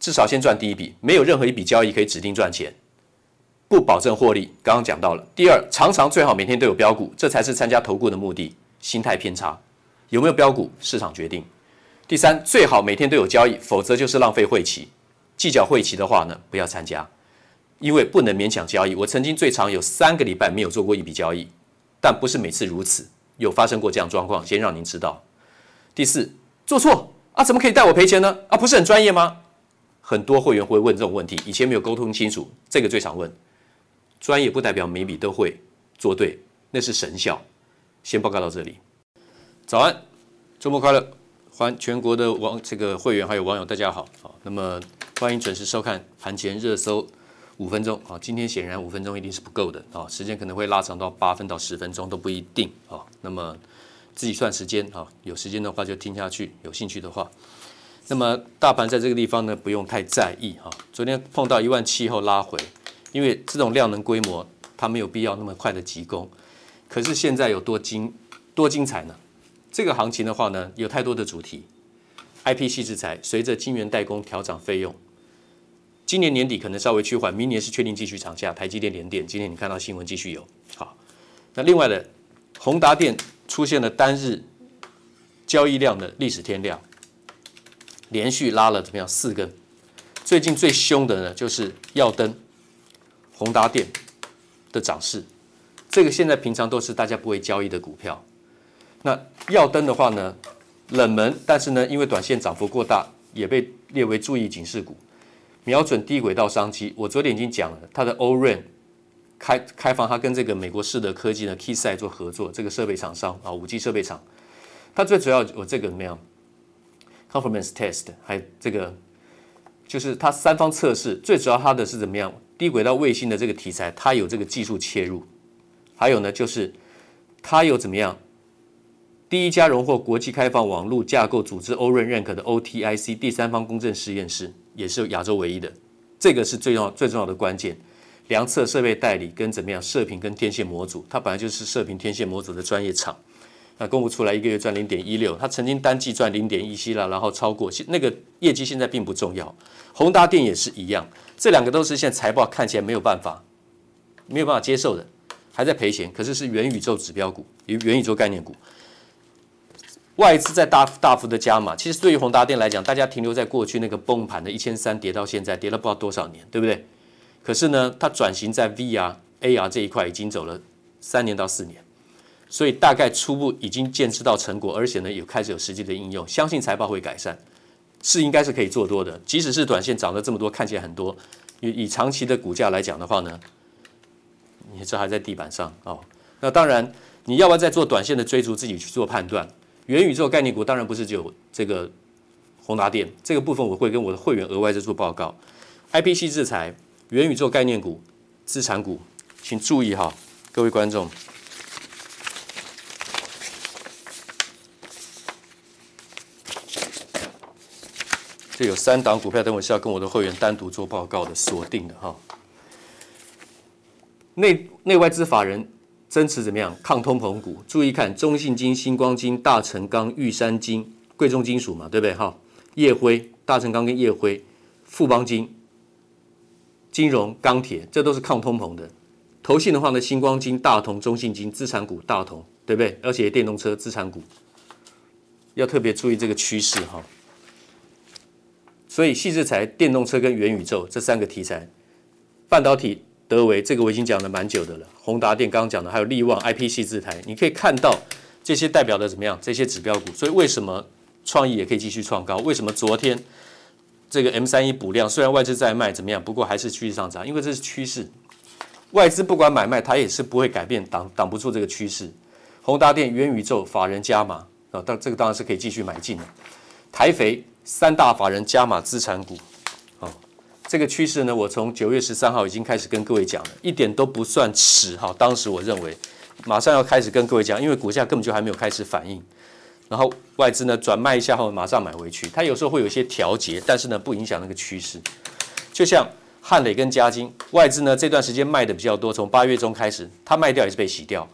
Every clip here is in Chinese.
至少先赚第一笔，没有任何一笔交易可以指定赚钱，不保证获利。刚刚讲到了。第二，常常最好每天都有标股，这才是参加投顾的目的。心态偏差，有没有标股，市场决定。第三，最好每天都有交易，否则就是浪费会期。计较会期的话呢，不要参加，因为不能勉强交易。我曾经最长有三个礼拜没有做过一笔交易，但不是每次如此，有发生过这样状况，先让您知道。第四，做错啊，怎么可以带我赔钱呢？啊，不是很专业吗？很多会员会问这种问题，以前没有沟通清楚，这个最常问。专业不代表每笔都会做对，那是神效。先报告到这里。早安，周末快乐，欢全国的网这个会员还有网友大家好，啊，那么欢迎准时收看盘前热搜五分钟，好，今天显然五分钟一定是不够的，啊，时间可能会拉长到八分到十分钟都不一定，啊，那么自己算时间，啊，有时间的话就听下去，有兴趣的话。那么大盘在这个地方呢，不用太在意哈。昨天碰到一万七后拉回，因为这种量能规模，它没有必要那么快的急攻。可是现在有多精多精彩呢？这个行情的话呢，有太多的主题。IP 矽智财随着晶圆代工调涨费用，今年年底可能稍微趋缓，明年是确定继续涨价。台积电、联电，今天你看到新闻继续有。好，那另外的宏达电出现了单日交易量的历史天量。连续拉了怎么样四根？最近最凶的呢，就是耀灯、宏达电的涨势。这个现在平常都是大家不会交易的股票。那耀灯的话呢，冷门，但是呢，因为短线涨幅过大，也被列为注意警示股。瞄准低轨道商机，我昨天已经讲了，它的 O-RAN 开开放，它跟这个美国世德科技呢 Keysight 做合作，这个设备厂商啊，五 G 设备厂，它最主要有这个怎么样？Conformance test 还这个就是它三方测试，最主要它的是怎么样？低轨道卫星的这个题材，它有这个技术切入，还有呢就是它有怎么样？第一家荣获国际开放网络架构组织 O-RAN 认可的 OTIC 第三方公正实验室，也是亚洲唯一的，这个是最重要最重要的关键。量测设备代理跟怎么样？射频跟天线模组，它本来就是射频天线模组的专业厂。那公布出来一个月赚零点一六，他曾经单季赚零点一七了，然后超过那个业绩现在并不重要。宏达电也是一样，这两个都是现在财报看起来没有办法，没有办法接受的，还在赔钱。可是是元宇宙指标股，元宇宙概念股，外资在大大幅的加码。其实对于宏达电来讲，大家停留在过去那个崩盘的一千三跌到现在跌了不知道多少年，对不对？可是呢，它转型在 VR、AR 这一块已经走了三年到四年。所以大概初步已经见识到成果，而且呢有开始有实际的应用，相信财报会改善，是应该是可以做多的。即使是短线涨了这么多，看起来很多，以以长期的股价来讲的话呢，你这还在地板上哦。那当然，你要不要再做短线的追逐，自己去做判断。元宇宙概念股当然不是只有这个宏达电这个部分，我会跟我的会员额外再做报告。IPC 制材、元宇宙概念股、资产股，请注意哈，各位观众。这有三档股票，等会是要跟我的会员单独做报告的，锁定的哈。内内外资法人增持怎么样？抗通膨股，注意看中信金、星光金、大成钢、玉山金、贵重金属嘛，对不对哈？烨辉、大成钢跟烨辉、富邦金、金融、钢铁，这都是抗通膨的。投信的话呢，星光金、大同、中信金，资产股大同，对不对？而且电动车资产股要特别注意这个趋势哈。所以，细智财、电动车跟元宇宙这三个题材，半导体德维这个我已经讲了蛮久的了。宏达电刚刚讲的，还有力旺、IPC 制材，你可以看到这些代表的怎么样？这些指标股。所以为什么创意也可以继续创高？为什么昨天这个 M 三一补量，虽然外资在卖怎么样，不过还是趋势上涨，因为这是趋势。外资不管买卖，它也是不会改变，挡挡不住这个趋势。宏达电、元宇宙法人加码啊，当这个当然是可以继续买进的。台肥。三大法人加码资产股，好，这个趋势呢，我从九月十三号已经开始跟各位讲了，一点都不算迟哈。当时我认为马上要开始跟各位讲，因为股价根本就还没有开始反应，然后外资呢转卖一下后马上买回去，它有时候会有一些调节，但是呢不影响那个趋势。就像汉磊跟嘉金，外资呢这段时间卖的比较多，从八月中开始，它卖掉也是被洗掉。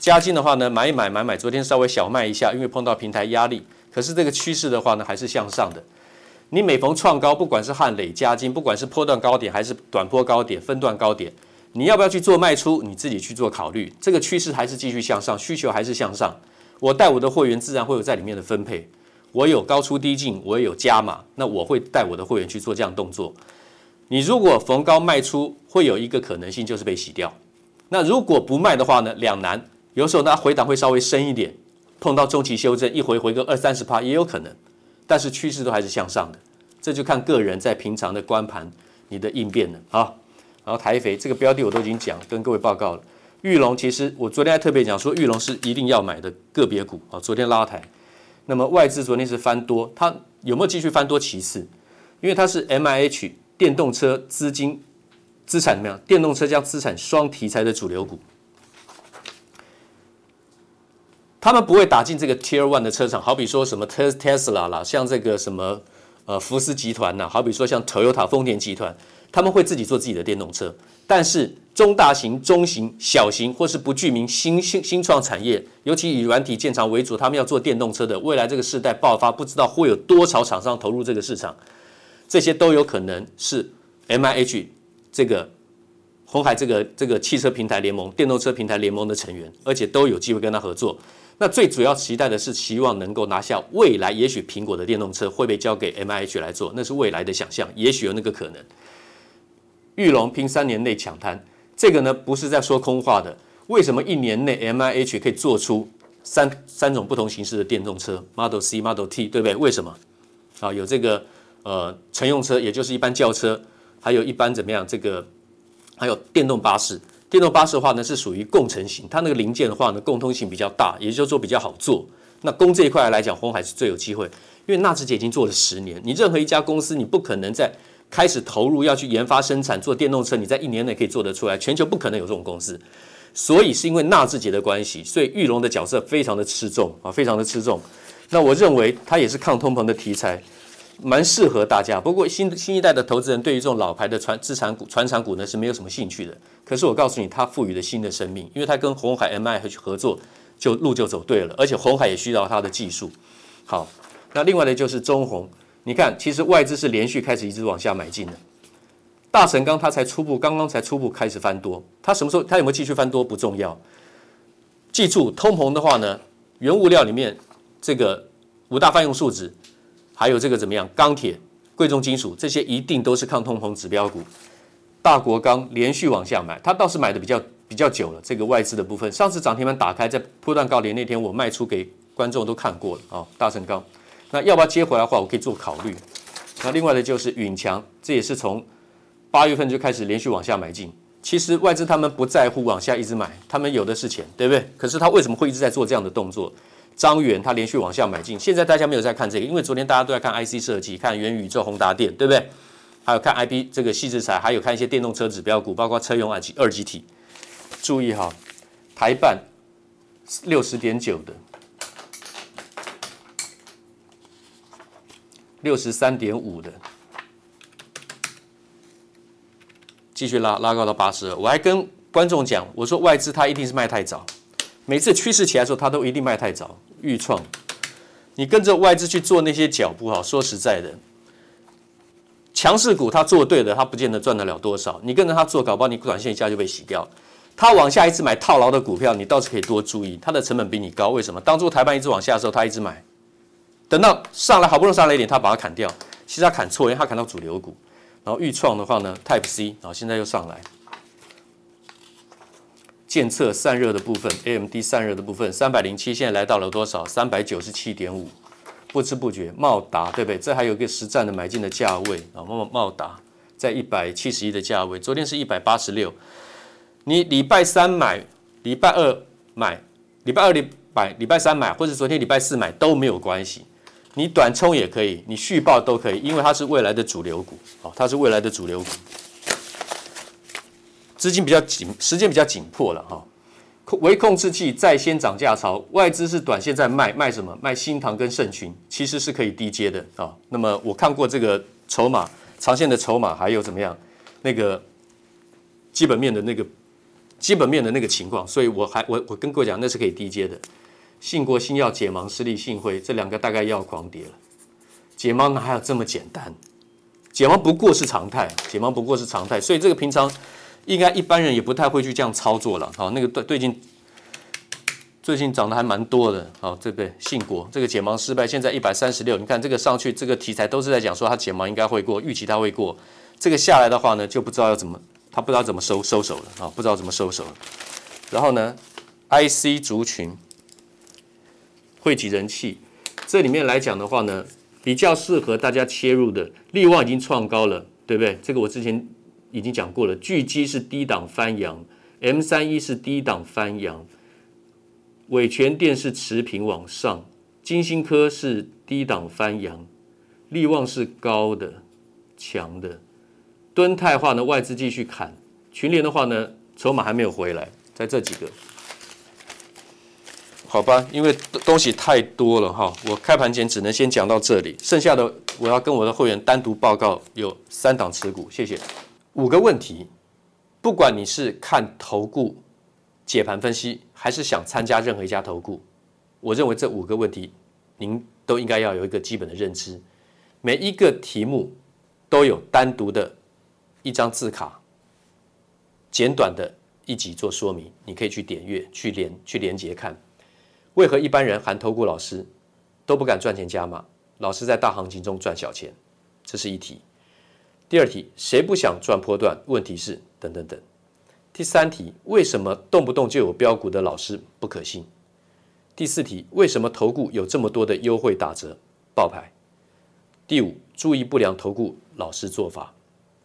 嘉金的话呢，买一买买买，昨天稍微小卖一下，因为碰到平台压力。可是这个趋势的话呢，还是向上的。你每逢创高，不管是汉磊、加金，不管是波段高点还是短波高点、分段高点，你要不要去做卖出？你自己去做考虑。这个趋势还是继续向上，需求还是向上。我带我的会员自然会有在里面的分配。我有高出低进，我也有加码，那我会带我的会员去做这样动作。你如果逢高卖出，会有一个可能性就是被洗掉。那如果不卖的话呢？两难，有时候它回档会稍微深一点。碰到中期修正，一回回个二三十趴也有可能，但是趋势都还是向上的，这就看个人在平常的观盘你的应变了啊。然后台肥这个标的我都已经讲跟各位报告了，玉龙其实我昨天还特别讲说玉龙是一定要买的个别股啊，昨天拉抬，那么外资昨天是翻多，它有没有继续翻多其次，因为它是 MIH 电动车资金资产怎么样？电动车加资产双题材的主流股。他们不会打进这个 Tier One 的车厂，好比说什么 Tesla 啦，像这个什么呃福斯集团呐，好比说像 Toyota 丰田集团，他们会自己做自己的电动车。但是中大型、中型、小型或是不具名新新新创产业，尤其以软体建厂为主，他们要做电动车的，未来这个世代爆发，不知道会有多少厂商投入这个市场，这些都有可能是 MIH 这个红海这个这个汽车平台联盟、电动车平台联盟的成员，而且都有机会跟他合作。那最主要期待的是，希望能够拿下未来，也许苹果的电动车会被交给 MIH 来做，那是未来的想象，也许有那个可能。玉龙拼三年内抢滩，这个呢不是在说空话的。为什么一年内 MIH 可以做出三三种不同形式的电动车，Model C、Model T，对不对？为什么？啊，有这个呃乘用车，也就是一般轿车，还有一般怎么样？这个还有电动巴士。电动巴士的话呢，是属于共乘型，它那个零件的话呢，共通性比较大，也就是说比较好做。那攻这一块来讲，红海是最有机会，因为纳智捷已经做了十年，你任何一家公司，你不可能在开始投入要去研发生产做电动车，你在一年内可以做得出来，全球不可能有这种公司。所以是因为纳智捷的关系，所以玉龙的角色非常的吃重啊，非常的吃重。那我认为它也是抗通膨的题材。蛮适合大家，不过新新一代的投资人对于这种老牌的传资产股、传产股呢是没有什么兴趣的。可是我告诉你，它赋予了新的生命，因为它跟鸿海 MI 去合作，就路就走对了。而且红海也需要它的技术。好，那另外的就是中红，你看，其实外资是连续开始一直往下买进的。大成钢它才初步，刚刚才初步开始翻多，它什么时候它有没有继续翻多不重要。记住，通膨的话呢，原物料里面这个五大泛用树脂。还有这个怎么样？钢铁、贵重金属这些一定都是抗通膨指标股。大国钢连续往下买，它倒是买的比较比较久了，这个外资的部分，上次涨停板打开在波段高点那天，我卖出给观众都看过了啊、大成钢。那要不要接回来的话，我可以做考虑。那另外的就是允强，这也是从八月份就开始连续往下买进。其实外资他们不在乎往下一直买，他们有的是钱，对不对？可是他为什么会一直在做这样的动作？彰源他连续往下买进，现在大家没有在看这个，因为昨天大家都在看 IC 设计，看元宇宙、宏达电，对不对？还有看 IP 这个矽智财，还有看一些电动车指标股，包括车用二极二极体。注意哈，台半六十点九的，六十三点五的。继续拉拉高到八十二，我还跟观众讲，我说外资它一定是卖太早，每次趋势起来的时候，它都一定卖太早。预创，你跟着外资去做那些脚步哈，说实在的，强势股它做对的，它不见得赚得了多少。你跟着它做，搞不好你短线一下就被洗掉。它往下一直买套牢的股票，你倒是可以多注意，它的成本比你高。为什么？当初台半一直往下的时候，它一直买，等到上来好不容易上来一点，它把它砍掉。其实它砍错，因为它砍到主流股。然后预创的话呢，Type C，然后现在又上来，鉴测散热的部分，AMD 散热的部分，三百零七，现在来到了多少？三百九十七点五，不知不觉，茂达对不对？这还有一个实战的买进的价位啊，茂茂达在一百七十一的价位，昨天是一百八十六，你礼拜三买，礼拜二买，礼拜二礼拜礼拜三买，或者昨天礼拜四买都没有关系。你短冲也可以，你续报都可以，因为它是未来的主流股，哦，它是未来的主流股。资金比较紧，时间比较紧迫了哈。微控制器在先涨价潮，外资是短线在卖，卖什么？卖新唐跟盛群，其实是可以低接的啊。那么我看过这个筹码，长线的筹码还有怎么样？那个基本面的那个基本面的那个情况，所以我还我我跟各位讲，那是可以低接的。信国新药解盲，失利信辉这两个大概要狂跌了。解盲哪还有这么简单？解盲不过是常态，解盲不过是常态，所以这个平常应该一般人也不太会去这样操作了。好，那个最近最近涨得还蛮多的。好，这个信国这个解盲失败，现在一百三十六。你看这个上去，这个题材都是在讲说他解盲应该会过，预期他会过。这个下来的话呢，就不知道要怎么，他不知道怎么收收手了啊，不知道怎么收手了。然后呢，IC 族群。汇集人气，这里面来讲的话呢，比较适合大家切入的，力旺已经创高了，对不对？这个我之前已经讲过了。巨基是低档翻扬，M 三一是低档翻扬，伟诠电是持平往上，金星科是低档翻扬，力旺是高的强的，敦泰的话呢，外资继续砍，群联的话呢，筹码还没有回来，在这几个。好吧，因为东西太多了哈，我开盘前只能先讲到这里，剩下的我要跟我的会员单独报告有三档持股，谢谢。五个问题，不管你是看投顾解盘分析，还是想参加任何一家投顾，我认为这五个问题您都应该要有一个基本的认知。每一个题目都有单独的一张字卡，简短的一集做说明，你可以去点阅、去连、去连接看。为何一般人含投顾老师都不敢赚钱加码？老是在大行情中赚小钱，这是一题。第二题，谁不想赚波段？问题是等等等。第三题，为什么动不动就有标股的老师不可信？第四题，为什么投顾有这么多的优惠打折报牌？第五，注意不良投顾老师做法。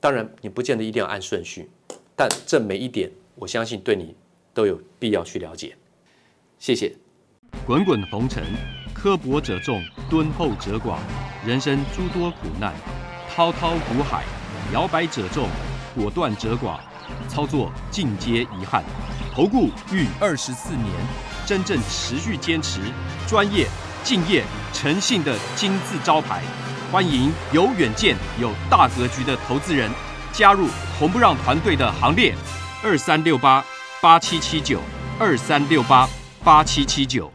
当然，你不见得一定要按顺序，但这每一点，我相信对你都有必要去了解。谢谢。滚滚红尘，刻薄者众，敦厚者寡；人生诸多苦难，滔滔苦海，摇摆者众，果断者寡。操作尽皆遗憾。投顾逾二十四年，真正持续坚持、专业、敬业、诚信的金字招牌。欢迎有远见、有大格局的投资人加入红不让团队的行列。二三六八八七七九，二三六八八七七九。